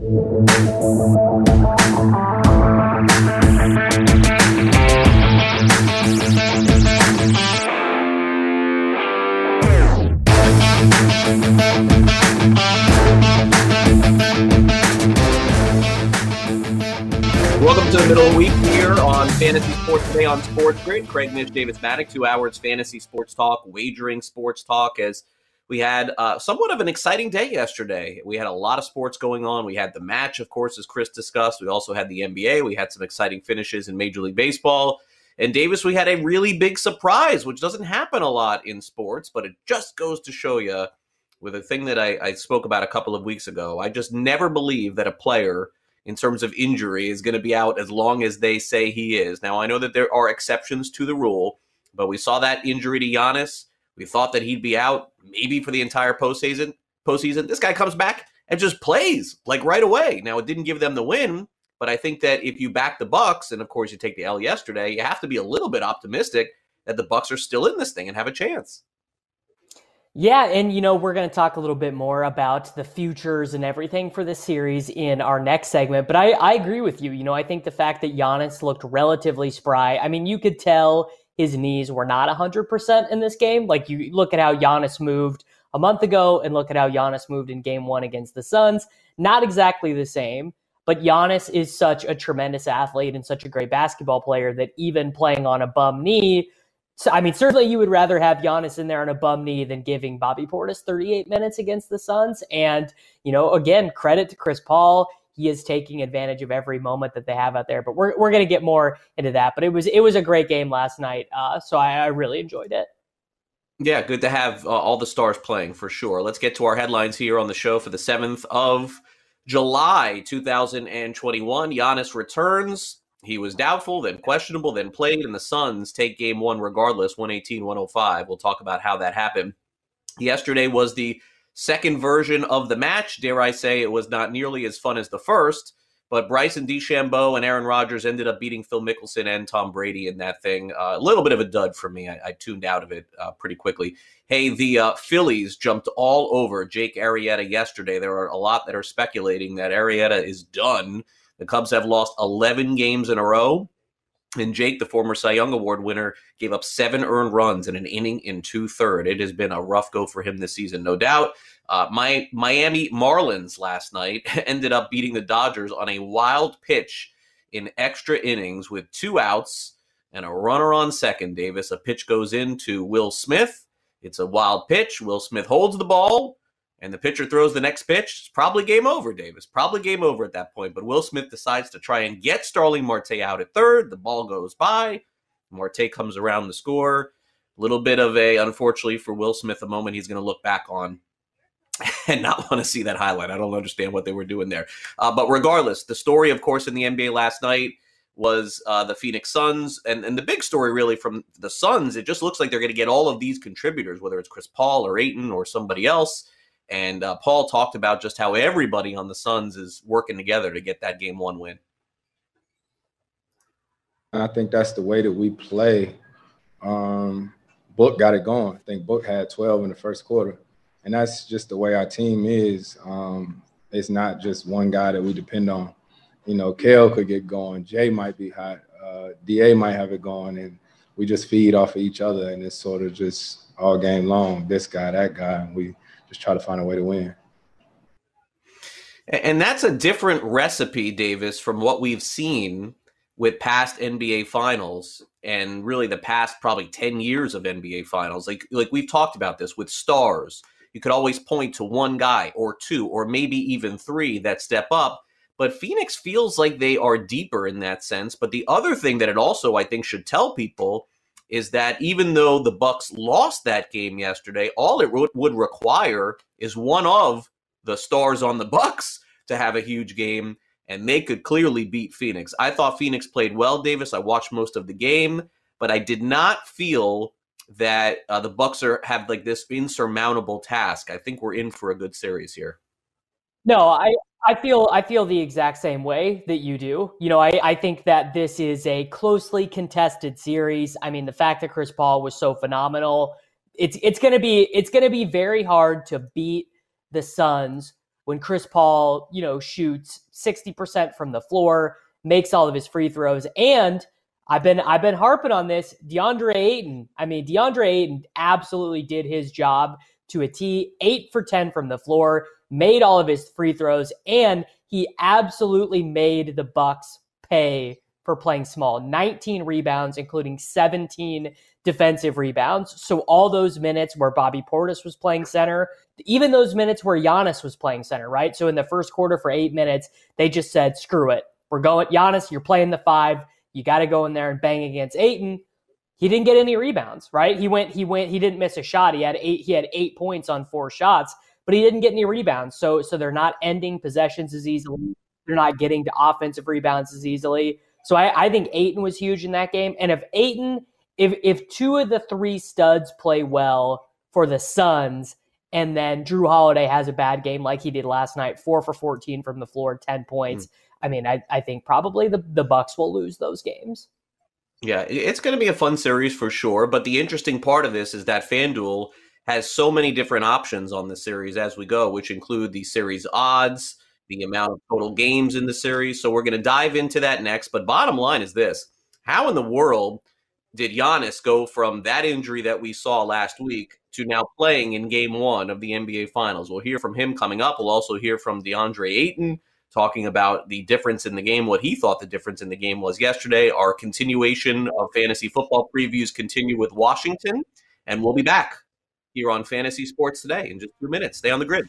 Welcome to the middle of the week here on Fantasy Sports Today on Sports Grid. Craig Mish, Davis Mattek, two hours fantasy sports talk, wagering sports talk. As we had uh, somewhat of an exciting day yesterday. We had a lot of sports going on. We had the match, of course, as Chris discussed. We also had the NBA. We had some exciting finishes in Major League Baseball. And Davis, we had a really big surprise, which doesn't happen a lot in sports, but it just goes to show you with a thing that I, I spoke about a couple of weeks ago. I just never believe that a player in terms of injury is going to be out as long as they say he is. Now, I know that there are exceptions to the rule, but we saw that injury to Giannis. We thought that he'd be out maybe for the entire postseason. Postseason. This guy comes back and just plays like right away. Now, it didn't give them the win, but I think that if you back the Bucks, and of course you take the L yesterday, you have to be a little bit optimistic that the Bucks are still in this thing and have a chance. Yeah, and you know, we're going to talk a little bit more about the futures and everything for this series in our next segment. But I, I agree with you. You know, I think the fact that Giannis looked relatively spry, I mean, you could tell his knees were not 100% in this game. Like, you look at how Giannis moved a month ago and look at how Giannis moved in game one against the Suns. Not exactly the same, but Giannis is such a tremendous athlete and such a great basketball player that even playing on a bum knee, so, I mean, certainly you would rather have Giannis in there on a bum knee than giving Bobby Portis 38 minutes against the Suns. And, you know, again, credit to Chris Paul. He is taking advantage of every moment that they have out there. But we're, we're to get more into that. But it was it was a great game last night. Uh, so I, I really enjoyed it. Yeah, good to have uh, all the stars playing for sure. Let's get to our headlines here on the show for the 7th of July 2021. Giannis returns he was doubtful, then questionable, then played, and the Suns take game one regardless, 118 105. We'll talk about how that happened. Yesterday was the second version of the match. Dare I say it was not nearly as fun as the first, but Bryson DeChambeau and Aaron Rodgers ended up beating Phil Mickelson and Tom Brady in that thing. Uh, a little bit of a dud for me. I, I tuned out of it uh, pretty quickly. Hey, the uh, Phillies jumped all over Jake Arrieta yesterday. There are a lot that are speculating that Arrieta is done the Cubs have lost 11 games in a row. And Jake, the former Cy Young Award winner, gave up seven earned runs in an inning in two third. It has been a rough go for him this season, no doubt. Uh, my Miami Marlins last night ended up beating the Dodgers on a wild pitch in extra innings with two outs and a runner on second. Davis, a pitch goes into Will Smith. It's a wild pitch. Will Smith holds the ball, and the pitcher throws the next pitch, it's probably game over, Davis. Probably game over at that point. But Will Smith decides to try and get Starling Marte out at third. The ball goes by. Marte comes around the score. A little bit of a, unfortunately for Will Smith, a moment he's going to look back on and not want to see that highlight. I don't understand what they were doing there. Uh, but regardless, the story, of course, in the NBA last night was uh, the Phoenix Suns. And, and the big story, really, from the Suns, it just looks like they're going to get all of these contributors, whether it's Chris Paul or Ayton or somebody else and uh, Paul talked about just how everybody on the Suns is working together to get that game one win. I think that's the way that we play. Um, Book got it going. I think Book had 12 in the first quarter. And that's just the way our team is. Um, it's not just one guy that we depend on. You know, Kale could get going. Jae might be hot. Uh, DA might have it going. And we just feed off of each other. And it's sort of just all game long, this guy, that guy. And we just try to find a way to win. And that's a different recipe, Davis, from what we've seen with past NBA finals and really the past probably 10 years of NBA finals. Like like we've talked about this with stars you could always point to one guy or two or maybe even three that step up. But Phoenix feels like they are deeper in that sense. But the other thing that it also, I think, should tell people is that even though the Bucks lost that game yesterday, all it would require is one of the stars on the Bucks to have a huge game, and they could clearly beat Phoenix. I thought Phoenix played well, Davis. I watched most of the game, but I did not feel that uh, the Bucks are have like this insurmountable task. I think we're in for a good series here. No, I I feel I feel the exact same way that you do. You know, I, I think that this is a closely contested series. I mean, the fact that Chris Paul was so phenomenal, it's it's gonna be it's gonna be very hard to beat the Suns when Chris Paul, you know, shoots 60% from the floor, makes all of his free throws, and I've been I've been harping on this. DeAndre Ayton. I mean, DeAndre Ayton absolutely did his job to a T. Eight for ten from the floor, made all of his free throws, and he absolutely made the Bucks pay for playing small. 19 rebounds, including 17 defensive rebounds. So all those minutes where Bobby Portis was playing center, even those minutes where Giannis was playing center, right? So in the first quarter for eight minutes, they just said, screw it. We're going, Giannis, you're playing the five. You got to go in there and bang against Ayton. He didn't get any rebounds, right? He went, he went, he didn't miss a shot. He had eight, he had eight points on four shots, but he didn't get any rebounds. So, so they're not ending possessions as easily. They're not getting to offensive rebounds as easily. So I, I think Ayton was huge in that game. And if Ayton, if if two of the three studs play well for the Suns, and then Jrue Holiday has a bad game like he did last night, four for 14 from the floor, 10 points. Mm. I mean, I, I think probably the, the Bucks will lose those games. Yeah, it's going to be a fun series for sure. But the interesting part of this is that FanDuel has so many different options on the series as we go, which include the series odds, the amount of total games in the series. So we're going to dive into that next. But bottom line is this How in the world did Giannis go from that injury that we saw last week to now playing in game one of the NBA Finals? We'll hear from him coming up. We'll also hear from DeAndre Ayton talking about the difference in the game, what he thought the difference in the game was yesterday. Our continuation of fantasy football previews continue with Washington, and we'll be back here on Fantasy Sports Today in just two minutes. Stay on the grid.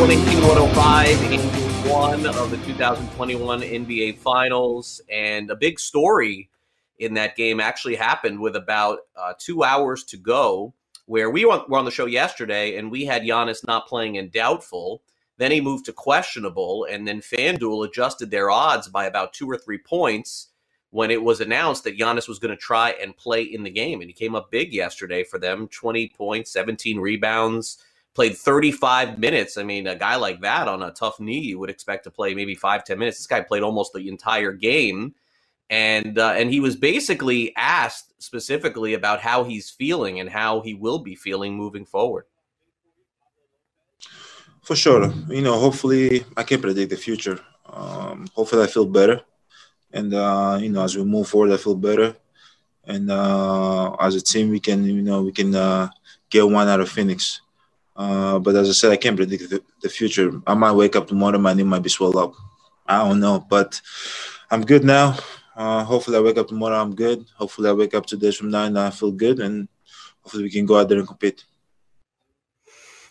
118 in one of the 2021 NBA Finals. And a big story in that game actually happened with about uh, two hours to go, where we were on the show yesterday and we had Giannis not playing in doubtful. Then he moved to questionable, and then FanDuel adjusted their odds by about two or three points when it was announced that Giannis was going to try and play in the game. And he came up big yesterday for them 20 points, 17 rebounds played 35 minutes. I mean, a guy like that on a tough knee, you would expect to play maybe five, 10 minutes. This guy played almost the entire game. And, uh, and he was basically asked specifically about how he's feeling and how he will be feeling moving forward. For sure. You know, hopefully I can predict the future. Um, hopefully I feel better. And, uh, you know, as we move forward, I feel better. And uh, as a team, we can, you know, we can uh, get one out of Phoenix. Uh, but as I said, I can't predict the, the, future. I might wake up tomorrow, my knee might be swelled up. I don't know, but I'm good now. Uh, hopefully, I wake up tomorrow, I'm good. Hopefully, I wake up two days from now and I feel good, and hopefully, we can go out there and compete.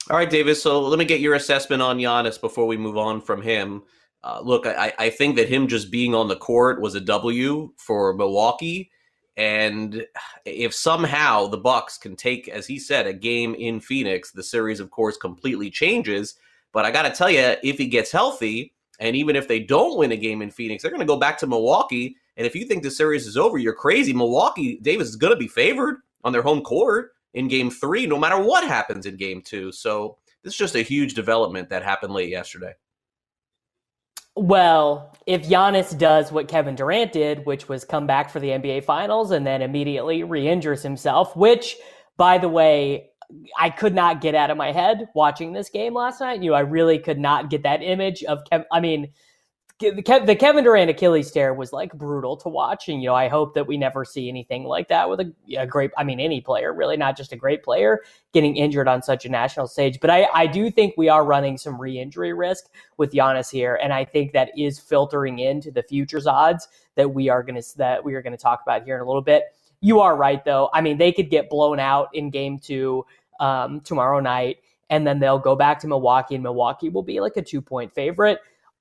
All right, Davis. So let me get your assessment on Giannis before we move on from him. Uh, look, I, I think that him just being on the court was a W for Milwaukee. And if somehow the Bucks can take, as he said, a game in Phoenix, the series, of course, completely changes. But I got to tell you, if he gets healthy, and even if they don't win a game in Phoenix, they're going to go back to Milwaukee. And if you think the series is over, you're crazy. Milwaukee, Davis is going to be favored on their home court in game three, no matter what happens in game two. So this is just a huge development that happened late yesterday. Well, if Giannis does what Kevin Durant did, which was come back for the NBA Finals and then immediately re injures himself, which, by the way, I could not get out of my head watching this game last night. You know, I really could not get that image of Kevin. I mean, the Kevin Durant Achilles tear was like brutal to watch, and you know I hope that we never see anything like that with a, a, great. I mean, any player really, not just a great player getting injured on such a national stage. But I, I do think we are running some re-injury risk with Giannis here, and I think that is filtering into the futures odds that we are going to that we are to talk about here in a little bit. You are right, though. I mean, they could get blown out in Game Two um, tomorrow night, and then they'll go back to Milwaukee, and Milwaukee will be like a two-point favorite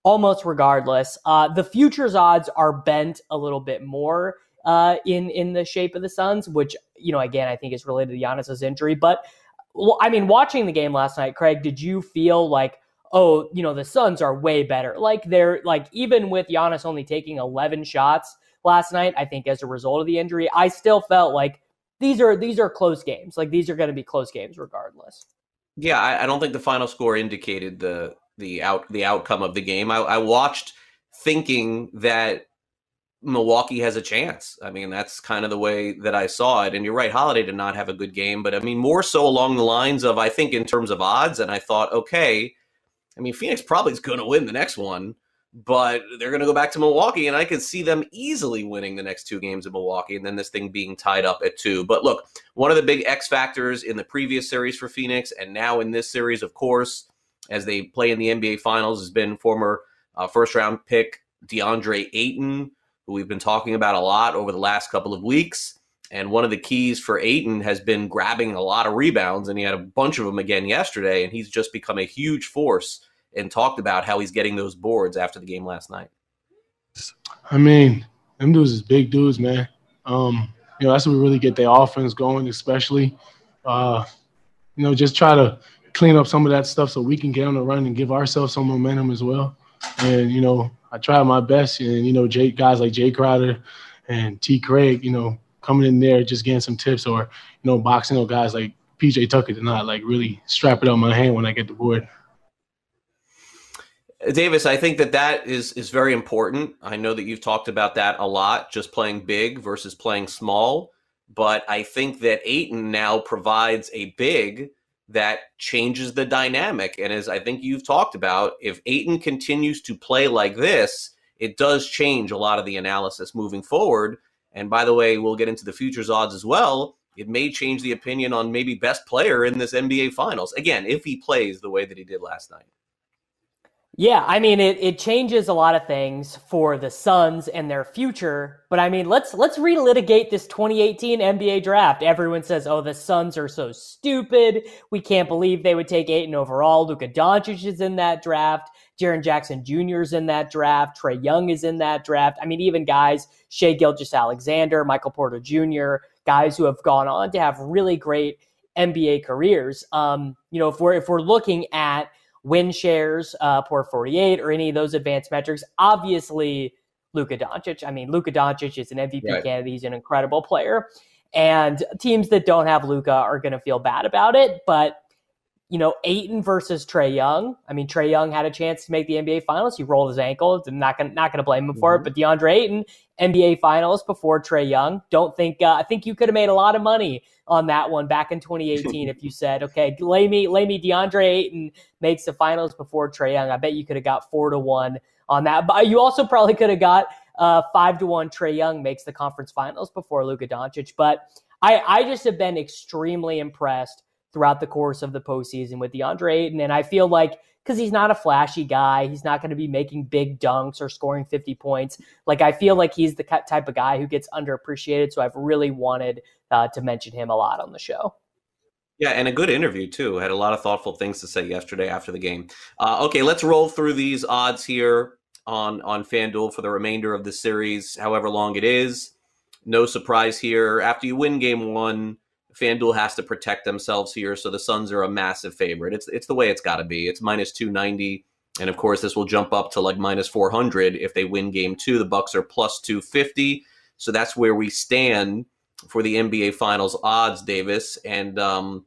almost regardless. Uh, the futures odds are bent a little bit more uh, in in the shape of the Suns, which you know again I think is related to Giannis's injury. But well, I mean, watching the game last night, Craig, did you feel like? Oh, you know, the Suns are way better. Like they're like even with Giannis only taking 11 shots last night, I think as a result of the injury, I still felt like these are these are close games. Like these are going to be close games regardless. Yeah, I, I, don't think the final score indicated the the out the outcome of the game. I, I watched thinking that Milwaukee has a chance. I mean, that's kind of the way that I saw it. And you're right, Holiday did not have a good game, but I mean, more so along the lines of I think in terms of odds. And I thought, okay, I mean, Phoenix probably is going to win the next one, but they're going to go back to Milwaukee, and I could see them easily winning the next two games of Milwaukee, and then this thing being tied up at two. But look, one of the big X factors in the previous series for Phoenix, and now in this series, of course, as they play in the NBA Finals has been former uh, first round pick DeAndre Ayton, who we've been talking about a lot over the last couple of weeks. And one of the keys for Ayton has been grabbing a lot of rebounds, and he had a bunch of them again yesterday. And he's just become a huge force and talked about how he's getting those boards after the game last night. I mean, them dudes is big dudes, man. Um, you know, that's what we really get their offense going, especially. Uh, you know, just try to clean up some of that stuff so we can get on the run and give ourselves some momentum as well. And you know, I tried my best, and you know, Jake guys like Jae Crowder and T. Craig, you know, coming in there just getting some tips, or you know, boxing out guys like PJ Tucker to not like really strap it on my hand when I get the board. Davis, I think that that is is very important. I know that you've talked about that a lot, just playing big versus playing small. But I think that Aiton now provides a big that changes the dynamic. And as I think you've talked about, if Ayton continues to play like this, it does change a lot of the analysis moving forward. And by the way, we'll get into the futures odds as well. It may change the opinion on maybe best player in this NBA Finals. Again, if he plays the way that he did last night. Yeah, I mean it, it changes a lot of things for the Suns and their future. But I mean, let's let's relitigate this 2018 NBA draft. Everyone says, "Oh, the Suns are so stupid. We can't believe they would take Ayton overall." Luka Doncic is in that draft. Jaren Jackson Jr. is in that draft. Trae Young is in that draft. I mean, even guys Shai Gilgeous-Alexander, Michael Porter Jr., guys who have gone on to have really great NBA careers. Um, you know, if we're if we're looking at win shares uh, per 48 or any of those advanced metrics. Obviously, Luka Doncic. I mean, Luka Doncic is an MVP right. candidate. He's an incredible player. And teams that don't have Luka are going to feel bad about it. But you know, Ayton versus Trae Young. I mean, Trae Young had a chance to make the NBA Finals. He rolled his ankle. I'm not gonna not gonna blame him for mm-hmm. it. But DeAndre Ayton, NBA Finals before Trae Young. Don't think uh, I think you could have made a lot of money on that one back in 2018 if you said, okay, lay me lay me DeAndre Ayton makes the Finals before Trae Young. I bet you could have got four to one on that. But you also probably could have got uh, five to one. Trae Young makes the conference finals before Luka Doncic. But I I just have been extremely impressed throughout the course of the postseason with DeAndre Ayton. And I feel like because he's not a flashy guy, he's not going to be making big dunks or scoring 50 points. Like, I feel like he's the type of guy who gets underappreciated. So I've really wanted uh, to mention him a lot on the show. Yeah, and a good interview too. Had a lot of thoughtful things to say yesterday after the game. Uh, okay, let's roll through these odds here on on FanDuel for the remainder of the series, however long it is. No surprise here. After you win game one, FanDuel has to protect themselves here, so the Suns are a massive favorite. It's it's the way it's got to be. It's minus 290, and of course this will jump up to like minus 400 if they win game 2. The Bucks are plus 250. So that's where we stand for the NBA finals odds, Davis. And um,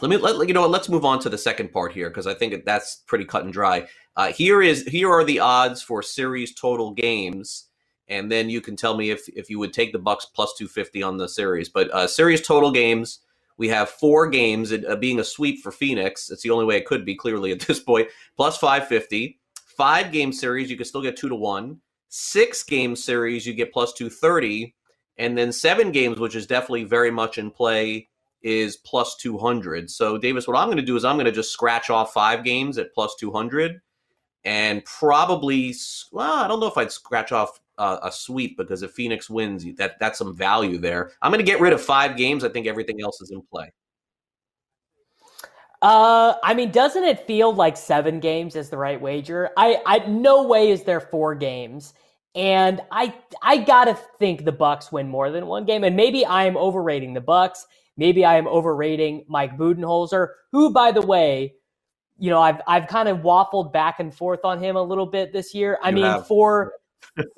let me let you know let's move on to the second part here because I think that's pretty cut and dry. Uh, here is here are the odds for series total games and then you can tell me if if you would take the Bucks plus 250 on the series. But uh, series total games, we have four games. It, uh, being a sweep for Phoenix, it's the only way it could be clearly at this point. Plus 550. Five game series, you can still get two to one. Six game series, you get plus 230. And then seven games, which is definitely very much in play, is plus 200. So, Davis, what I'm going to do is I'm going to just scratch off five games at plus 200 and probably, well, I don't know if I'd scratch off uh, a sweep because if Phoenix wins, that that's some value there. I'm going to get rid of five games. I think everything else is in play. Uh, I mean, doesn't it feel like seven games is the right wager? I, I, no way is there four games, and I, I gotta think the Bucks win more than one game, and maybe I am overrating the Bucks. Maybe I am overrating Mike Budenholzer, who, by the way, you know, I've, I've kind of waffled back and forth on him a little bit this year. I you mean, have. for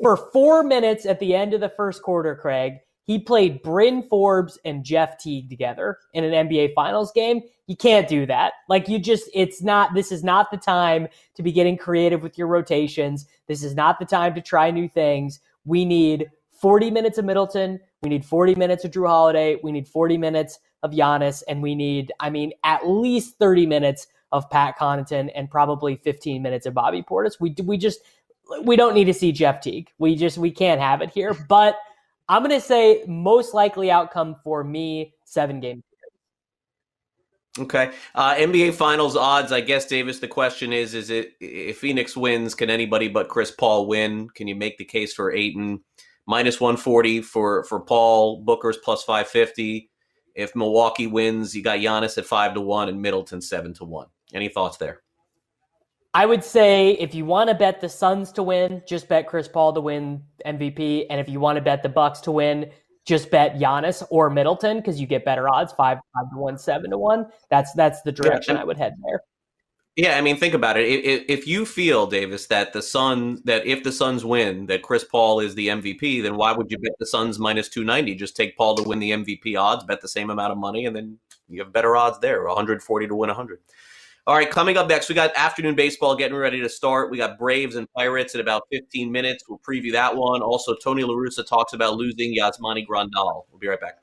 for four minutes at the end of the first quarter, Craig, he played Bryn Forbes and Jeff Teague together in an NBA Finals game. You can't do that. Like you just, it's not. This is not the time to be getting creative with your rotations. This is not the time to try new things. We need 40 minutes of Middleton. We need 40 minutes of Jrue Holiday. We need 40 minutes of Giannis, and we need, I mean, at least 30 minutes of Pat Connaughton and probably 15 minutes of Bobby Portis. We we just we don't need to see Jeff Teague. We just we can't have it here. But I'm going to say most likely outcome for me seven games. Okay, uh, NBA Finals odds. I guess Davis. The question is: Is it if Phoenix wins, can anybody but Chris Paul win? Can you make the case for Ayton minus one forty for for Paul Booker's plus five fifty? If Milwaukee wins, you got Giannis at five to one and Middleton seven to one. Any thoughts there? I would say if you want to bet the Suns to win, just bet Chris Paul to win MVP, and if you want to bet the Bucks to win, just bet Giannis or Middleton because you get better odds five five to one, seven to one. That's that's the direction yeah. I would head there. Yeah, I mean, think about it. If, if you feel, Davis, that the Sun that if the Suns win, that Chris Paul is the MVP, then why would you bet the Suns minus two ninety? Just take Paul to win the MVP odds, bet the same amount of money, and then you have better odds there, one hundred forty to win hundred. All right, coming up next, we got afternoon baseball getting ready to start. We got Braves and Pirates in about 15 minutes. We'll preview that one. Also, Tony La Russa talks about losing Yasmani Grandal. We'll be right back.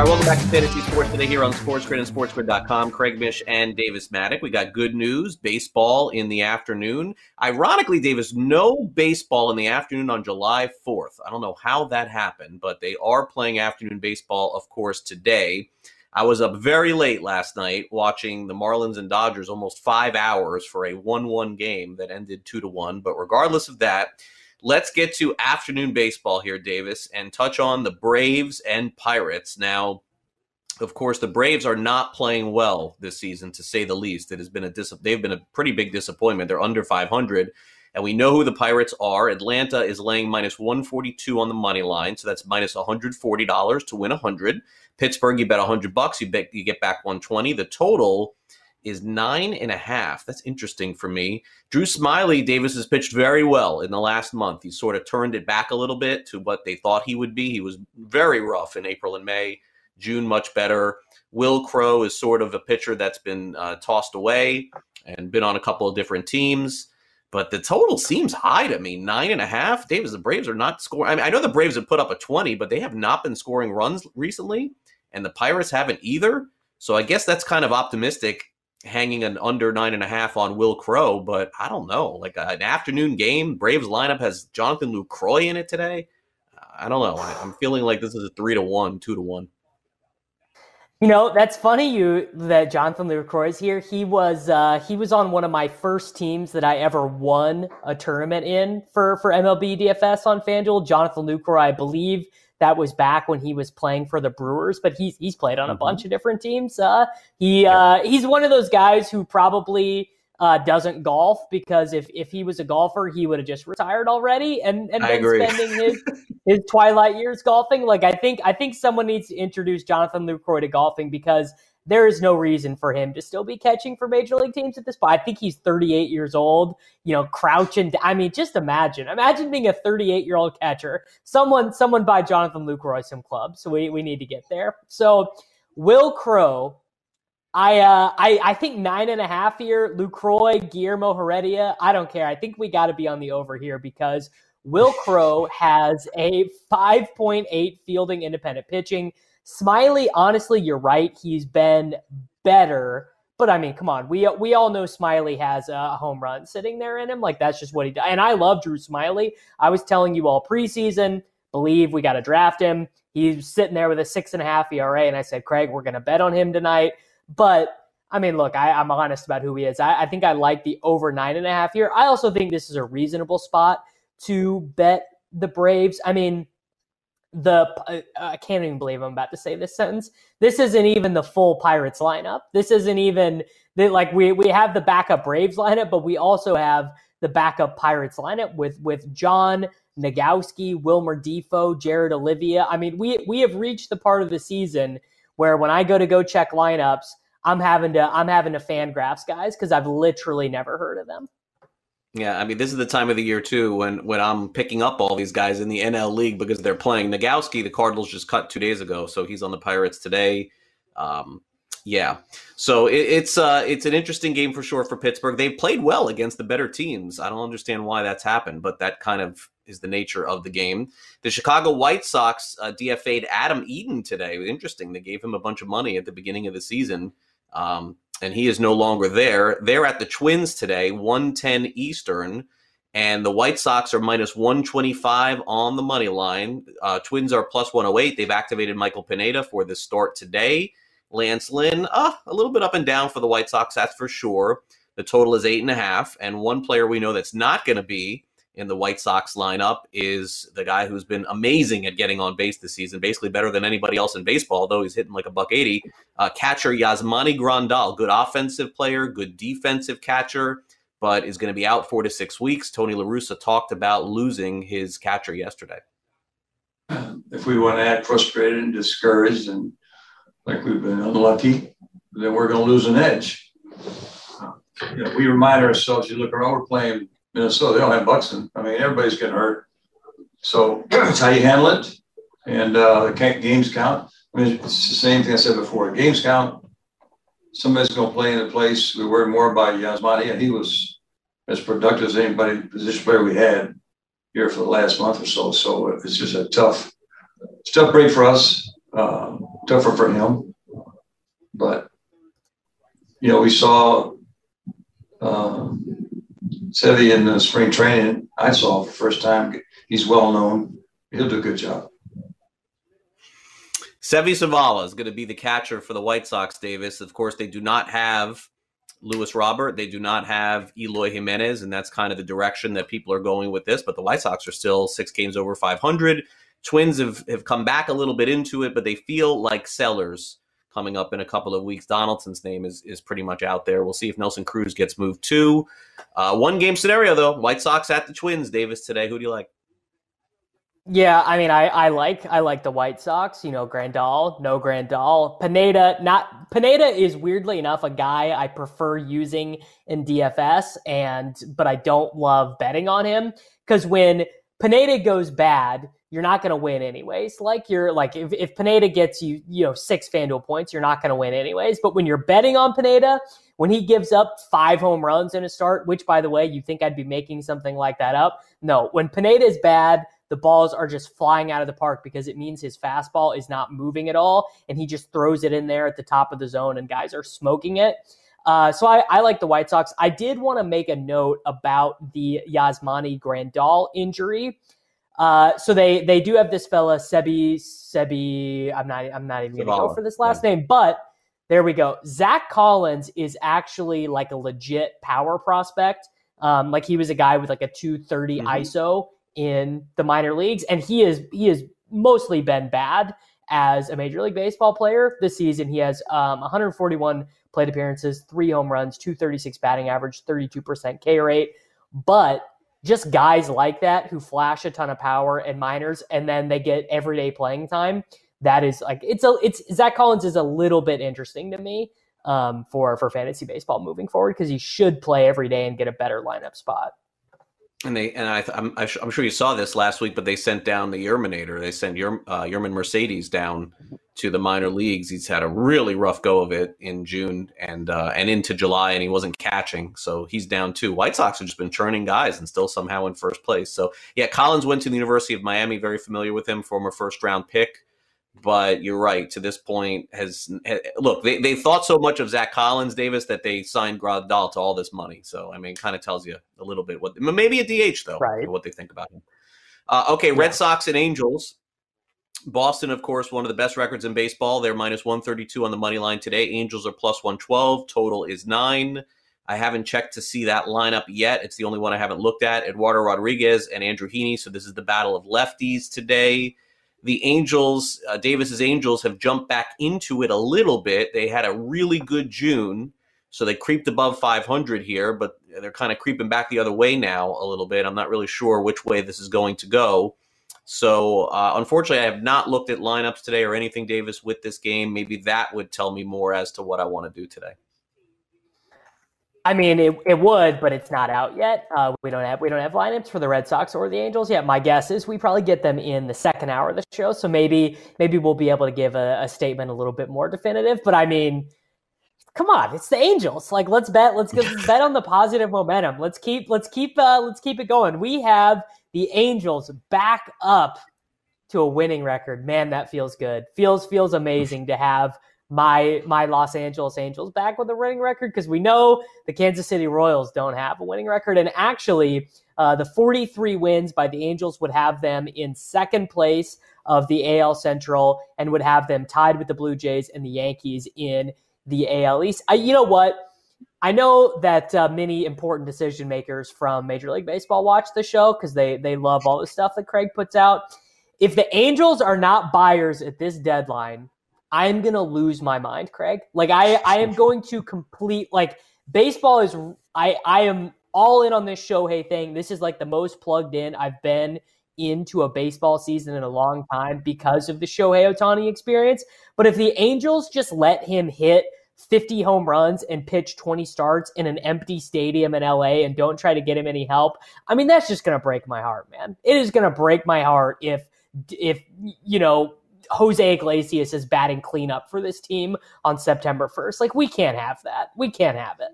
Right, welcome back to Fantasy Sports today here on SportsGrid and SportsGrid.com. Craig Mish and Davis Mattek. We got good news: baseball in the afternoon. Ironically, Davis, no baseball in the afternoon on July 4th. I don't know how that happened, but they are playing afternoon baseball, of course, today. I was up very late last night watching the Marlins and Dodgers almost five hours for a 1 1 game that ended 2 to 1. But regardless of that, let's get to afternoon baseball here, Davis, and touch on the Braves and Pirates. Now, of course, the Braves are not playing well this season, to say the least. It has been a dis- they've been a pretty big disappointment. They're under 500, and we know who the Pirates are. Atlanta is laying minus 142 on the money line, so that's minus 140 dollars to win 100. Pittsburgh, you bet 100 bucks, you bet you get back 120. The total is nine and a half. That's interesting for me. Drew Smyly Davis has pitched very well in the last month. He sort of turned it back a little bit to what they thought he would be. He was very rough in April and May. June much better. Wil Crowe is sort of a pitcher that's been uh, tossed away and been on a couple of different teams. But the total seems high to me. Nine and a half. Davis, the Braves are not scoring. I mean, I know the Braves have put up a 20, but they have not been scoring runs recently, and the Pirates haven't either. So I guess that's kind of optimistic, hanging an under nine and a half on Wil Crowe. But I don't know. Like an afternoon game, Braves lineup has Jonathan Lucroy in it today. I don't know. I, I'm feeling like this is a three to one, two to one. You know, that's funny you that Jonathan Lucroy is here. He was uh, he was on one of my first teams that I ever won a tournament in for for MLB DFS on FanDuel. Jonathan Lucroy, I believe that was back when he was playing for the Brewers, but he's he's played on a Mm-hmm. bunch of different teams. Uh, he uh, he's one of those guys who probably uh, doesn't golf because if if he was a golfer, he would have just retired already and and been spending his his twilight years golfing. Like I think I think someone needs to introduce Jonathan Lucroy to golfing because there is no reason for him to still be catching for major league teams at this point. I think he's 38 years old, you know, crouching. I mean, just imagine, imagine being a 38 year old catcher. Someone, someone buy Jonathan Lucroy some clubs. So we, we need to get there. So Wil Crowe, I, uh, I, I think nine and a half here. Lucroy, Guillermo Heredia. I don't care. I think we got to be on the over here because Wil Crowe has a 5.8 fielding independent pitching. Smyly, honestly, you're right. He's been better. But I mean, come on. We we all know Smyly has a home run sitting there in him. Like that's just what he does. And I love Drew Smyly. I was telling you all preseason, believe we got to draft him. He's sitting there with a six and a half ERA, and I said, Craig, we're going to bet on him tonight. But I mean, look, I, I'm honest about who he is. I, I think I like the over nine and a half here. I also think this is a reasonable spot to bet the Braves. I mean, the uh, I can't even believe I'm about to say this sentence. This isn't even the full Pirates lineup. This isn't even the, like we we have the backup Braves lineup, but we also have the backup Pirates lineup with with John Nogowski, Wilmer Difo, Jared Oliva. I mean, we we have reached the part of the season where when I go to go check lineups, I'm having to I'm having to FanGraphs guys because I've literally never heard of them. Yeah, I mean, this is the time of the year too when when I'm picking up all these guys in the NL League because they're playing. Nogowski, the Cardinals just cut two days ago, so he's on the Pirates today. Um, yeah, so it, it's uh, it's an interesting game for sure for Pittsburgh. They've played well against the better teams. I don't understand why that's happened, but that kind of is the nature of the game. The Chicago White Sox uh, DFA'd Adam Eaton today. Interesting. They gave him a bunch of money at the beginning of the season. Um, and he is no longer there. They're at the Twins today, 110 Eastern, and the White Sox are minus 125 on the money line. Uh, Twins are plus 108. They've activated Michael Pineda for the start today. Lance Lynn, uh, a little bit up and down for the White Sox, that's for sure. The total is eight and a half. And one player we know that's not going to be in the White Sox lineup is the guy who's been amazing at getting on base this season, basically better than anybody else in baseball, though he's hitting like a buck 80. Uh, catcher Yasmani Grandal, good offensive player, good defensive catcher, but is going to be out four to six weeks. Tony La Russa talked about losing his catcher yesterday. If we want to act frustrated and discouraged and like we've been unlucky, then we're going to lose an edge. You know, we remind ourselves, you look around, we're playing Minnesota. They don't have Buxton. I mean, everybody's getting hurt. So it's how you handle it. And uh, games count. I mean, it's the same thing I said before. Games count. Somebody's going to play in a place. We worry more about Yasmani, and he was as productive as anybody position player we had here for the last month or so. So it's just a tough, tough break for us. Um, tougher for him, but you know we saw um, Seby in the spring training, I saw for the first time. He's well known. He'll do a good job. Seby Zavala is going to be the catcher for the White Sox, Davis. Of course, they do not have Luis Robert. They do not have Eloy Jimenez, and that's kind of the direction that people are going with this. But the White Sox are still six games over 500. Twins have, have come back a little bit into it, but they feel like sellers coming up in a couple of weeks. Donaldson's name is is pretty much out there. We'll see if Nelson Cruz gets moved too. Uh, one game scenario though: White Sox at the Twins. Davis today. Who do you like? Yeah, I mean, I, I like I like the White Sox. You know, Grandal, no Grandal, Pineda. Not Pineda is weirdly enough a guy I prefer using in DFS, and but I don't love betting on him because when Pineda goes bad, you're not going to win anyways. Like you're like if, if Pineda gets you, you know, six FanDuel points, you're not going to win anyways. But when you're betting on Pineda, when he gives up five home runs in a start, which by the way, you think I'd be making something like that up? No, when Pineda is bad, the balls are just flying out of the park because it means his fastball is not moving at all, and he just throws it in there at the top of the zone, and guys are smoking it. Uh, so I, I, like the White Sox. I did want to make a note about the Yasmani Grandal injury. Uh, so they they do have this fella Seby Seby. I'm not I'm not even going to go for this last yeah. name, but there we go. Zack Collins is actually like a legit power prospect. Um, like he was a guy with like a 230 mm-hmm. ISO in the minor leagues, and he is he has mostly been bad as a major league baseball player this season. He has um, 141 plate appearances, three home runs, 236 batting average, 32% K rate, but just guys like that who flash a ton of power and minors and then they get everyday playing time. That is like it's a it's Zack Collins is a little bit interesting to me um, for for fantasy baseball moving forward because he should play every day and get a better lineup spot. And they and I I'm I'm sure you saw this last week, but they sent down the Yerminator. They sent Yerm, uh, Mercedes down to the minor leagues. He's had a really rough go of it in June and uh, and into July, and he wasn't catching, so he's down too. White Sox have just been churning guys and still somehow in first place. So yeah, Collins went to the University of Miami, very familiar with him, former first round pick. But you're right. To this point, has, look they, they thought so much of Zack Collins, Davis, that they signed Grandal to all this money. So I mean, kind of tells you a little bit what maybe a DH though, right. what they think about him. Uh, okay, yeah. Red Sox and Angels. Boston, of course, one of the best records in baseball. They're minus 132 on the money line today. Angels are plus 112. Total is nine. I haven't checked to see that lineup yet. It's the only one I haven't looked at. Eduardo Rodriguez and Andrew Heaney. So this is the battle of lefties today. The Angels, uh, Davis's Angels, have jumped back into it a little bit. They had a really good June, so they creeped above 500 here, but they're kind of creeping back the other way now a little bit. I'm not really sure which way this is going to go. So uh, unfortunately, I have not looked at lineups today or anything, Davis, with this game. Maybe that would tell me more as to what I want to do today. I mean, it, it would, but it's not out yet. Uh, we don't have we don't have lineups for the Red Sox or the Angels yet. My guess is we probably get them in the second hour of the show, so maybe maybe we'll be able to give a, a statement a little bit more definitive. But I mean, come on, it's the Angels. Like let's bet let's, let's bet on the positive momentum. Let's keep let's keep uh, let's keep it going. We have the Angels back up to a winning record. Man, that feels good. Feels feels amazing to have my my Los Angeles Angels back with a winning record because we know the Kansas City Royals don't have a winning record, and actually, uh, the 43 wins by the Angels would have them in second place of the AL Central and would have them tied with the Blue Jays and the Yankees in the AL East. I, you know what? I know that uh, many important decision makers from Major League Baseball watch the show because they they love all the stuff that Craig puts out. If the Angels are not buyers at this deadline, I'm gonna lose my mind, Craig. Like I, I am going to complete like baseball is I I am all in on this Shohei thing. This is like the most plugged in I've been into a baseball season in a long time because of the Shohei Ohtani experience. But if the Angels just let him hit 50 home runs and pitch 20 starts in an empty stadium in LA and don't try to get him any help, I mean that's just going to break my heart, man. It is going to break my heart if if you know Jose Iglesias is batting cleanup for this team on September 1st. Like, we can't have that. We can't have it.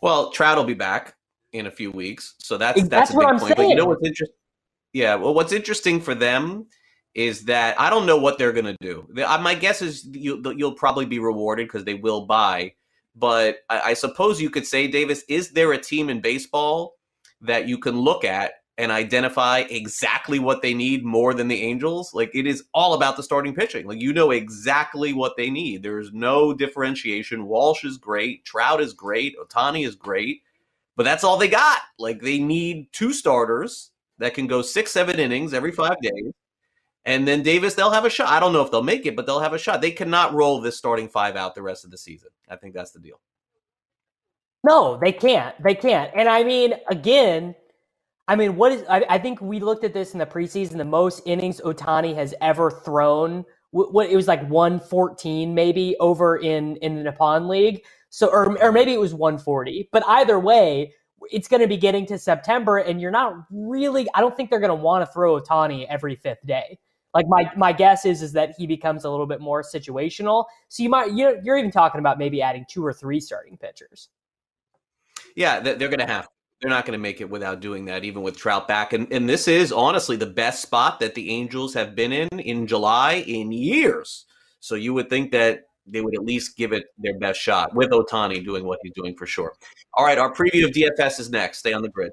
Well, Trout will be back in a few weeks, so that's that's, that's a big point. Saying. But you know what's interesting? Yeah, well, what's interesting for them is that I don't know what they're going to do. Uh, my guess is you, will probably be rewarded because they will buy. But I, I suppose you could say, Davis, is there a team in baseball that you can look at and identify exactly what they need more than the Angels. Like it is all about the starting pitching. Like you know exactly what they need. There's no differentiation. Walsh is great, Trout is great, Ohtani is great, but that's all they got. Like they need two starters that can go six, seven innings every five days. And then Davis, they'll have a shot. I don't know if they'll make it, but they'll have a shot. They cannot roll this starting five out the rest of the season. I think that's the deal. No, they can't. They can't. And I mean, again, I mean, what is? I, I, think we looked at this in the preseason. The most innings Ohtani has ever thrown. What, what it was like one fourteen, maybe over in in the Nippon League. So, or or maybe it was one forty. But either way, it's going to be getting to September, and you're not really. I don't think they're going to want to throw Ohtani every fifth day. Like my my guess is is that he becomes a little bit more situational. So you might you're, you're even talking about maybe adding two or three starting pitchers. Yeah, they're going to have they're not going to make it without doing that, even with Trout back. And and this is honestly the best spot that the Angels have been in in July in years. So you would think that they would at least give it their best shot with Ohtani doing what he's doing for sure. All right, our preview of DFS is next. Stay on the grid.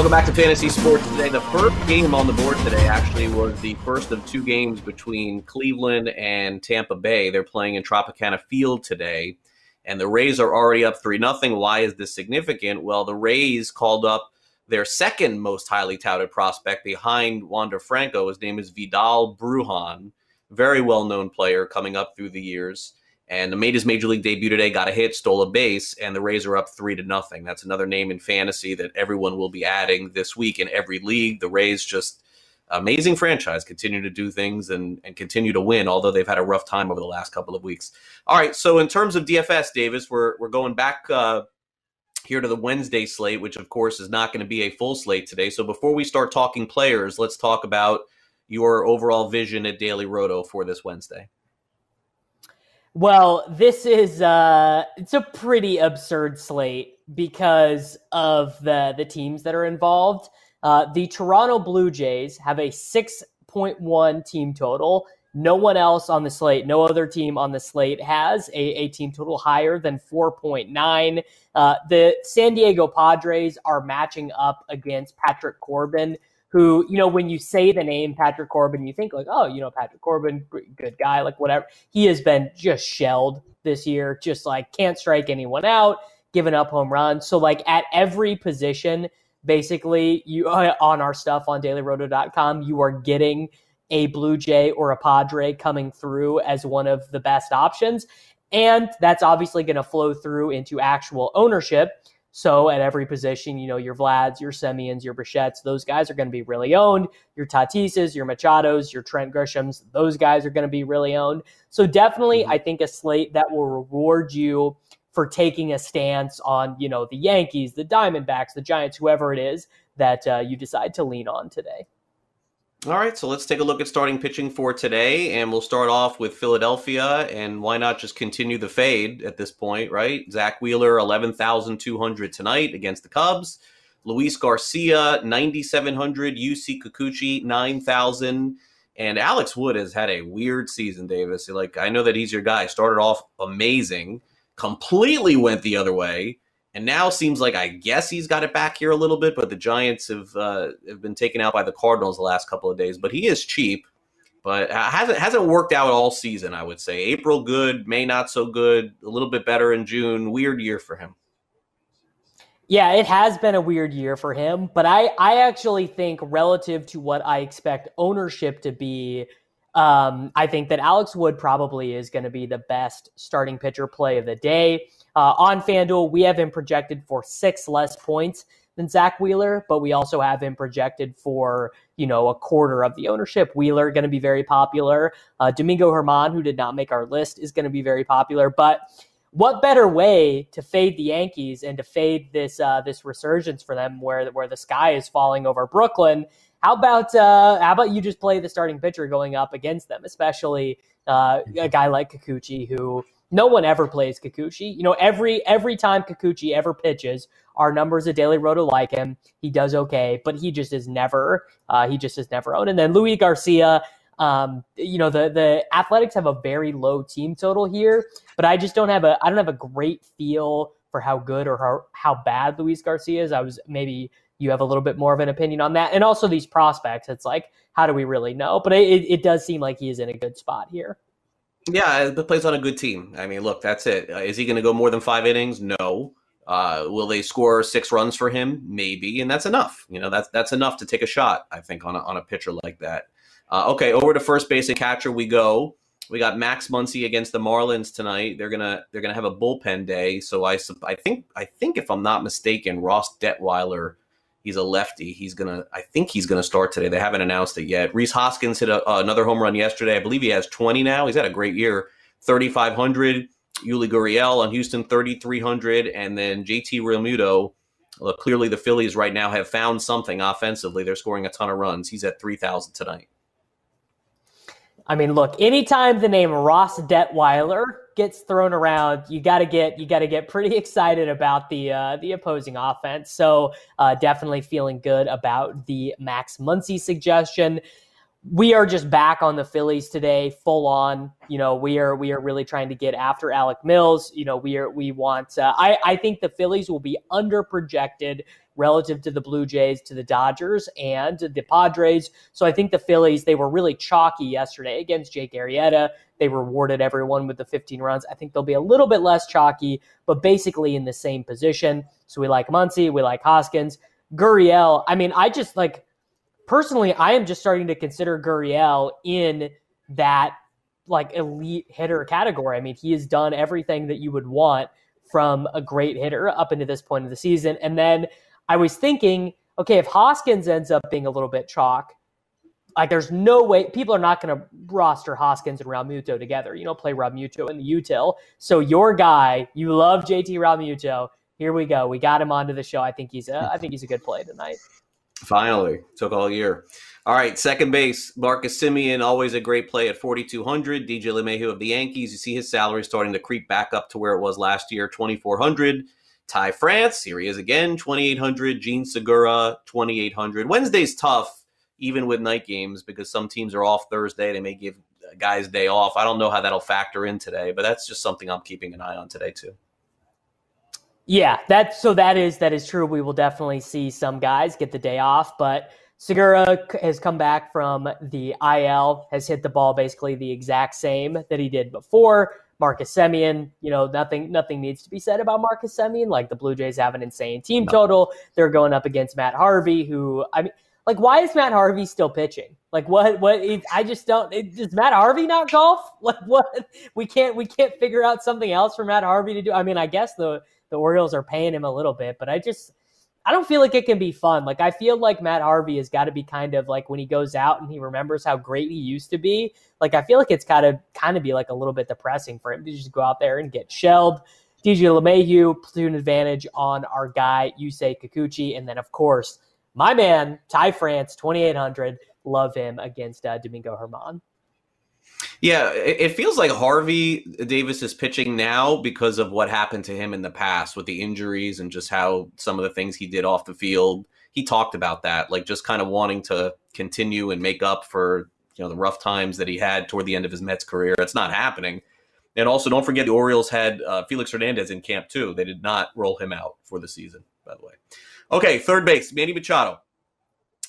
Welcome back to Fantasy Sports today. The first game on the board today actually was the first of two games between Cleveland and Tampa Bay. They're playing in Tropicana Field today, and the Rays are already up 3 0. Why is this significant? Well, the Rays called up their second most highly touted prospect behind Wander Franco. His name is Vidal Brujan, very well known player coming up through the years. And made his major league debut today. Got a hit, stole a base, and the Rays are up three to nothing. That's another name in fantasy that everyone will be adding this week in every league. The Rays just amazing franchise, continue to do things and, and continue to win, although they've had a rough time over the last couple of weeks. All right, so in terms of DFS, Davis, we're we're going back uh, here to the Wednesday slate, which of course is not going to be a full slate today. So before we start talking players, let's talk about your overall vision at Daily Roto for this Wednesday. Well, this is uh it's a pretty absurd slate because of the the teams that are involved. Uh, the Toronto Blue Jays have a 6.1 team total. No one else on the slate, no other team on the slate has a, a team total higher than 4.9. Uh, the San Diego Padres are matching up against Patrick Corbin, who, you know, when you say the name Patrick Corbin, you think like, oh, you know, Patrick Corbin, good guy, like whatever. He has been just shelled this year, just like can't strike anyone out, giving up home runs. So, like, at every position, basically, you on our stuff on dailyroto.com, you are getting a Blue Jay or a Padre coming through as one of the best options. And that's obviously going to flow through into actual ownership. So at every position, you know, your Vlads, your Semiens, your Bichettes, those guys are going to be really owned. Your Tatises, your Machados, your Trent Grishams, those guys are going to be really owned. So definitely, mm-hmm. I think a slate that will reward you for taking a stance on, you know, the Yankees, the Diamondbacks, the Giants, whoever it is that uh, you decide to lean on today. All right, so let's take a look at starting pitching for today, and we'll start off with Philadelphia, and why not just continue the fade at this point, right? Zack Wheeler, eleven thousand two hundred tonight against the Cubs. Luis Garcia, ninety seven hundred. Yusei Kikuchi, nine thousand. And Alex Wood has had a weird season, Davis. Like I know that he's your guy. Started off amazing, completely went the other way and now seems like I guess he's got it back here a little bit, but the Giants have uh, have been taken out by the Cardinals the last couple of days. But he is cheap, but hasn't hasn't worked out all season. I would say April good, May not so good, a little bit better in June. Weird year for him. Yeah, it has been a weird year for him, but I I actually think relative to what I expect ownership to be. Um, I think that Alex Wood probably is going to be the best starting pitcher play of the day. Uh, on FanDuel, we have him projected for six less points than Zack Wheeler, but we also have him projected for, you know, a quarter of the ownership. Wheeler going to be very popular. Uh, Domingo German, who did not make our list, is going to be very popular. But what better way to fade the Yankees and to fade this uh, this resurgence for them, where where the sky is falling over Brooklyn? How about uh, how about you just play the starting pitcher going up against them, especially uh, a guy like Kikuchi, who no one ever plays Kikuchi. You know, every every time Kikuchi ever pitches, our numbers at Daily Roto like him. He does okay, but he just is never uh, he just is never owned. And then Luis Garcia, um, you know, the the Athletics have a very low team total here, but I just don't have a I don't have a great feel for how good or how, how bad Luis Garcia is. I was maybe you have a little bit more of an opinion on that, and also these prospects. It's like how do we really know? But it, it does seem like he is in a good spot here. Yeah, the plays on a good team. I mean, look, that's it. Uh, is he going to go more than five innings? No. Uh, will they score six runs for him? Maybe, and that's enough. You know, that's that's enough to take a shot. I think on a, on a pitcher like that. Uh, okay, over to first base and catcher we go. We got Max Muncy against the Marlins tonight. They're gonna they're gonna have a bullpen day. So I I think I think if I'm not mistaken, Ross Detwiler He's a lefty. He's gonna. I think he's gonna start today. They haven't announced it yet. Rhys Hoskins hit a, uh, another home run yesterday. I believe he has 20 now. He's had a great year. 3,500. Yuli Gurriel on Houston 3,300, and then JT Realmuto. Well, clearly, the Phillies right now have found something offensively. They're scoring a ton of runs. He's at 3,000 tonight. I mean, look, anytime the name Ross Detwiler gets thrown around, you got to get you got to get pretty excited about the uh, the opposing offense. So uh, definitely feeling good about the Max Muncy suggestion. We are just back on the Phillies today, full on. You know, we are we are really trying to get after Alec Mills. You know, we are we want. Uh, I I think the Phillies will be under projected relative to the Blue Jays, to the Dodgers, and the Padres. So I think the Phillies, they were really chalky yesterday against Jake Arrieta. They rewarded everyone with the 15 runs. I think they'll be a little bit less chalky, but basically in the same position. So we like Muncy, we like Hoskins. Gurriel, I mean, I just like, personally, I am just starting to consider Gurriel in that like elite hitter category. I mean, he has done everything that you would want from a great hitter up into this point of the season. And then I was thinking, okay, if Hoskins ends up being a little bit chalk, like there's no way people are not going to roster Hoskins and Realmuto together. You know, play Realmuto in the util. So your guy, you love JT Realmuto. Here we go. We got him onto the show. I think he's a, I think he's a good play tonight. Finally, took all year. All right, second base, Marcus Semien, always a great play at 4,200. DJ LeMahieu of the Yankees, you see his salary starting to creep back up to where it was last year, 2,400. Ty France, here he is again, 2,800. Jean Segura, 2,800. Wednesday's tough, even with night games, because some teams are off Thursday. They may give guys day off. I don't know how that'll factor in today, but that's just something I'm keeping an eye on today too. Yeah, that so that is that is true. We will definitely see some guys get the day off, but Segura has come back from the IL, has hit the ball basically the exact same that he did before. Marcus Semien, you know, nothing nothing needs to be said about Marcus Semien. Like the Blue Jays have an insane team total. They're going up against Matt Harvey, who I mean, like, why is Matt Harvey still pitching? Like, what? What? I just don't. It, does Matt Harvey not golf? Like, what? We can't. We can't figure out something else for Matt Harvey to do. I mean, I guess the the Orioles are paying him a little bit, but I just I don't feel like it can be fun. Like I feel like Matt Harvey has got to be kind of like when he goes out and he remembers how great he used to be. Like I feel like it's got to kind of be like a little bit depressing for him to just go out there and get shelled. DJ LeMahieu, platoon advantage on our guy Yusei Kikuchi, and then of course my man Ty France, twenty eight hundred. Love him against uh, Domingo German. Yeah, it feels like Harvey Davis is pitching now because of what happened to him in the past with the injuries and just how some of the things he did off the field. He talked about that, like just kind of wanting to continue and make up for you know the rough times that he had toward the end of his Mets career. It's not happening. And also, don't forget the Orioles had uh, Felix Hernandez in camp too. They did not roll him out for the season, by the way. Okay, third base, Manny Machado,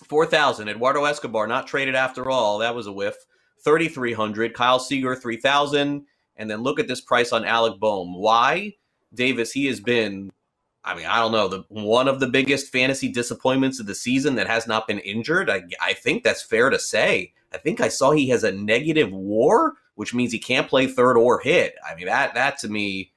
four thousand. Eduardo Escobar not traded after all. That was a whiff. 3,300. Kyle Seager, 3,000. And then look at this price on Alec Bohm. Why? Davis, he has been, I mean, I don't know, the one of the biggest fantasy disappointments of the season that has not been injured. I, I think that's fair to say. I think I saw he has a negative war, which means he can't play third or hit. I mean, that that to me,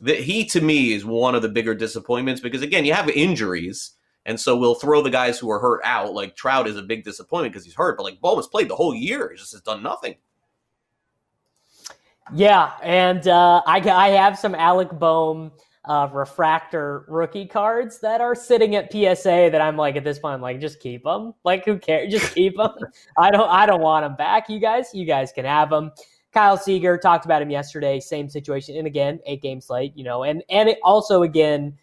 the, he to me is one of the bigger disappointments because again, you have injuries and so we'll throw the guys who are hurt out. Like Trout is a big disappointment because he's hurt, but like Bohm's played the whole year. He just has done nothing. Yeah, and uh, I I have some Alec Bohm uh, refractor rookie cards that are sitting at PSA that I'm like at this point I'm like just keep them. Like who cares? Just keep them. I don't I don't want them back. You guys, you guys can have them. Kyle Seager talked about him yesterday. Same situation, and again, eight game slate. You know, and and it also again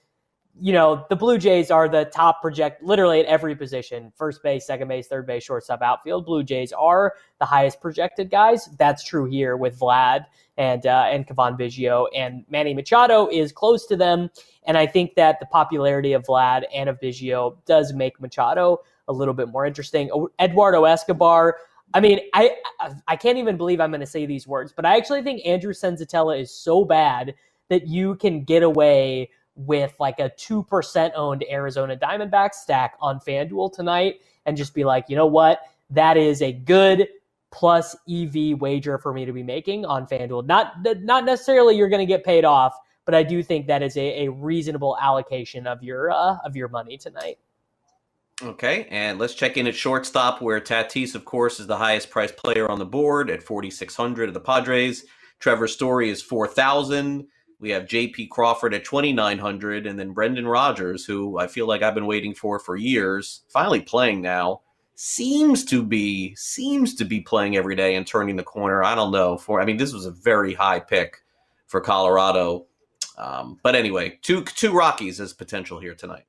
you know, the Blue Jays are the top project literally at every position first base, second base, third base, shortstop, outfield. Blue Jays are the highest projected guys. That's true here with Vlad and uh, and Cavan Biggio and Manny Machado is close to them. And I think that the popularity of Vlad and of Biggio does make Machado a little bit more interesting. Eduardo Escobar. I mean, I I can't even believe I'm going to say these words, but I actually think Andrew Senzatela is so bad that you can get away with like a 2% owned Arizona Diamondbacks stack on FanDuel tonight and just be like, you know what? That is a good plus EV wager for me to be making on FanDuel. Not not necessarily you're going to get paid off, but I do think that is a, a reasonable allocation of your uh, of your money tonight. Okay, and let's check in at shortstop, where Tatis, of course, is the highest priced player on the board at 4,600 of the Padres. Trevor Story is 4,000. We have J.P. Crawford at 2,900, and then Brendan Rodgers, who I feel like I've been waiting for for years, finally playing now. Seems to be seems to be playing every day and turning the corner. I don't know. For I mean, this was a very high pick for Colorado, um, but anyway, two two Rockies as potential here tonight.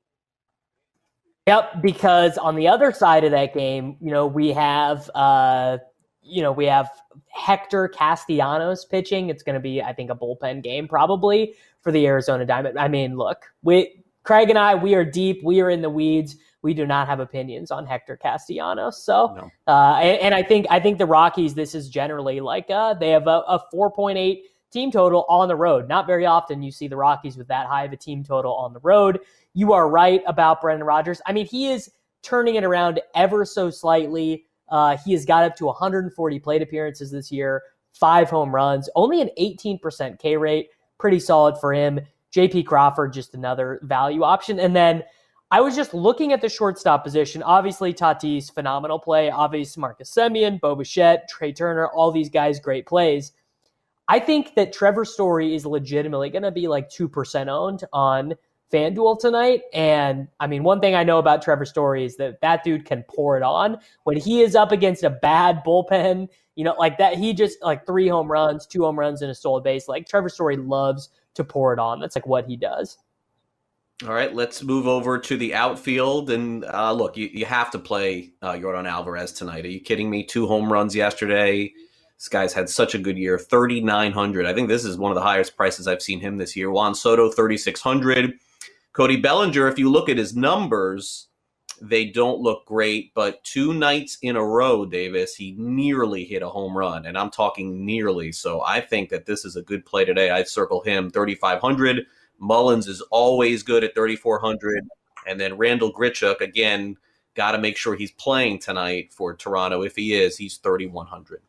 Yep, because on the other side of that game, you know, we have uh, you know, we have Hector Castellanos pitching. It's going to be, I think, a bullpen game probably for the Arizona Diamond. I mean, look, we Craig and I, we are deep. We are in the weeds. We do not have opinions on Hector Castellanos. So, no. uh, and, and, I think I think the Rockies. This is generally like uh, they have a, a 4.8 team total on the road. Not very often you see the Rockies with that high of a team total on the road. You are right about Brendan Rodgers. I mean, he is turning it around ever so slightly. Uh, he has got up to 140 plate appearances this year, five home runs, only an 18% K rate. Pretty solid for him. JP Crawford, just another value option. And then I was just looking at the shortstop position. Obviously, Tatis, phenomenal play. Obviously, Marcus Semien, Bo Bichette, Trea Turner, all these guys, great plays. I think that Trevor Story is legitimately going to be like 2% owned on FanDuel tonight. And I mean, one thing I know about Trevor Story is that that dude can pour it on. When he is up against a bad bullpen, you know, like that, he just like three home runs, two home runs, and a stolen base. Like Trevor Story loves to pour it on. That's like what he does. All right, let's move over to the outfield. And uh, look, you, you have to play uh, Yordan Alvarez tonight. Are you kidding me? Two home runs yesterday. This guy's had such a good year, 3,900. I think this is one of the highest prices I've seen him this year. Juan Soto, 3,600. Cody Bellinger, if you look at his numbers, they don't look great, but two nights in a row, Davis, he nearly hit a home run, and I'm talking nearly. So I think that this is a good play today. I'd circle him 3,500. Mullins is always good at 3,400. And then Randall Grichuk, again, got to make sure he's playing tonight for Toronto. If he is, he's 3,100.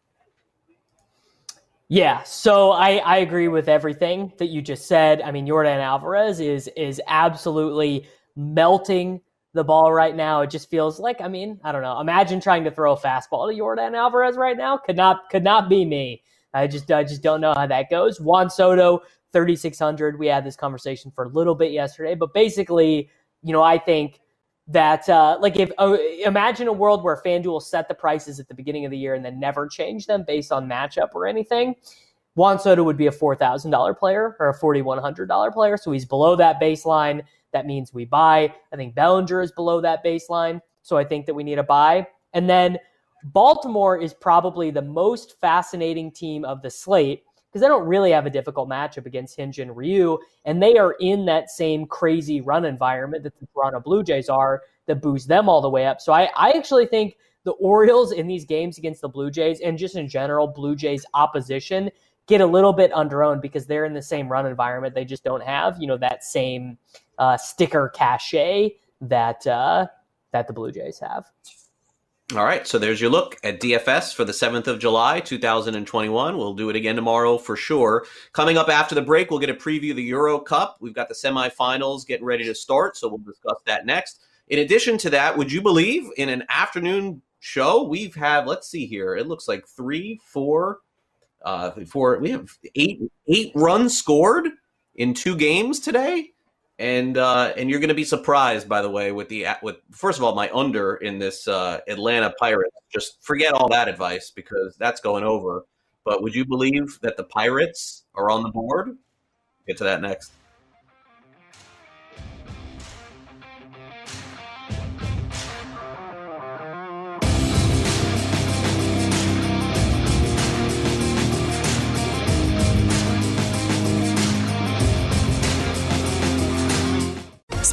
Yeah, so I, I agree with everything that you just said. I mean, Yordan Alvarez is is absolutely melting the ball right now. It just feels like, I mean, I don't know. Imagine trying to throw a fastball to Yordan Alvarez right now. Could not could not be me. I just I just don't know how that goes. Juan Soto, 3600. We had this conversation for a little bit yesterday, but basically, you know, I think that uh, like if uh, imagine a world where FanDuel set the prices at the beginning of the year and then never change them based on matchup or anything. Juan Soto would be a four thousand dollar player or a forty one hundred dollar player, so he's below that baseline. That means we buy. I think Bellinger is below that baseline, so I think that we need a buy. And then Baltimore is probably the most fascinating team of the slate because they don't really have a difficult matchup against Hyun-Jin Ryu, and they are in that same crazy run environment that the Toronto Blue Jays are that boosts them all the way up. So I, I actually think the Orioles in these games against the Blue Jays and just in general Blue Jays opposition get a little bit underowned because they're in the same run environment. They just don't have you know that same uh, sticker cachet that uh, that the Blue Jays have. All right, so there's your look at DFS for the 7th of July, 2021. We'll do it again tomorrow for sure. Coming up after the break, we'll get a preview of the Euro Cup. We've got the semifinals getting ready to start, so we'll discuss that next. In addition to that, would you believe in an afternoon show, we've had, let's see here, it looks like three, four, uh, four, we have eight, eight runs scored in two games today and uh, and you're going to be surprised, by the way, with the with first of all my under in this uh, Atlanta Pirates. Just forget all that advice because that's going over. But would you believe that the Pirates are on the board? Get to that next.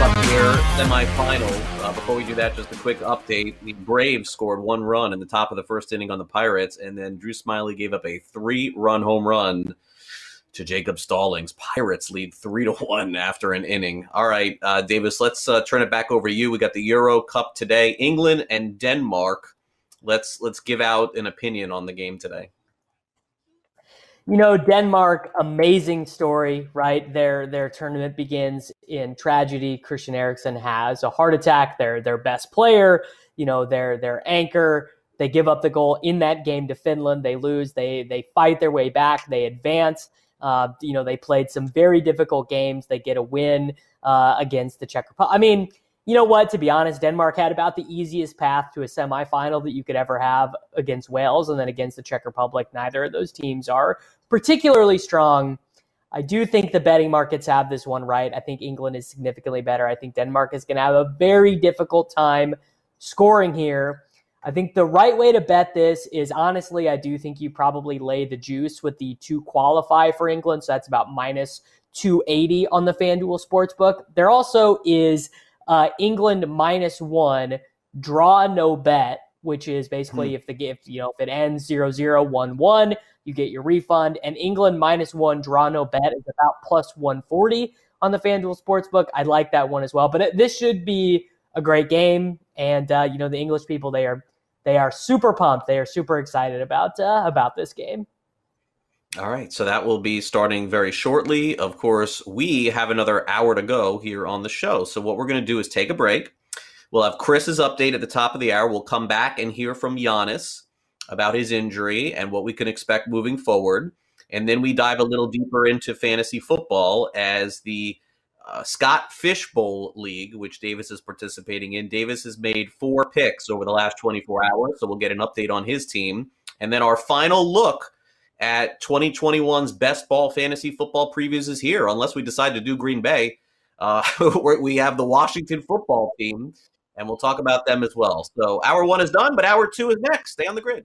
Up here, semifinal. Uh, before we do that, just a quick update. The Braves scored one run in the top of the first inning on the Pirates, and then Drew Smyly gave up a three-run home run to Jacob Stallings. Pirates lead three to one after an inning. All right, uh, Davis, let's uh, turn it back over to you. We got the Euro Cup today, England and Denmark. Let's let's give out an opinion on the game today. You know, Denmark, amazing story, right? Their their tournament begins in tragedy. Christian Eriksen has a heart attack. Their their best player, you know, their their anchor. They give up the goal in that game to Finland. They lose. They they fight their way back. They advance. Uh, you know, they played some very difficult games. They get a win uh, against the Czech Republic. I mean, you know what? To be honest, Denmark had about the easiest path to a semifinal that you could ever have against Wales and then against the Czech Republic. Neither of those teams are particularly strong. I do think the betting markets have this one right. I think England is significantly better. I think Denmark is going to have a very difficult time scoring here. I think the right way to bet this is honestly, I do think you probably lay the juice with the two qualify for England. So that's about minus 280 on the FanDuel Sportsbook. There also is uh, England minus one, draw no bet, which is basically hmm. if the if you know if it ends 0 0 1 1, you get your refund. And England minus one, draw no bet is about plus 140 on the FanDuel Sportsbook. I like that one as well. But it, this should be a great game. And uh, you know the English people they are they are super pumped. They are super excited about uh, about this game. All right, so that will be starting very shortly. Of course, we have another hour to go here on the show. So what we're going to do is take a break. We'll have Chris's update at the top of the hour. We'll come back and hear from Giannis about his injury and what we can expect moving forward. And then we dive a little deeper into fantasy football as the uh, Scott Fishbowl League, which Davis is participating in. Davis has made four picks over the last 24 hours, so we'll get an update on his team. And then our final look at 2021's best ball fantasy football previews is here, unless we decide to do Green Bay. Uh, we have the Washington football team, and we'll talk about them as well. So, hour one is done, but hour two is next. Stay on the grid.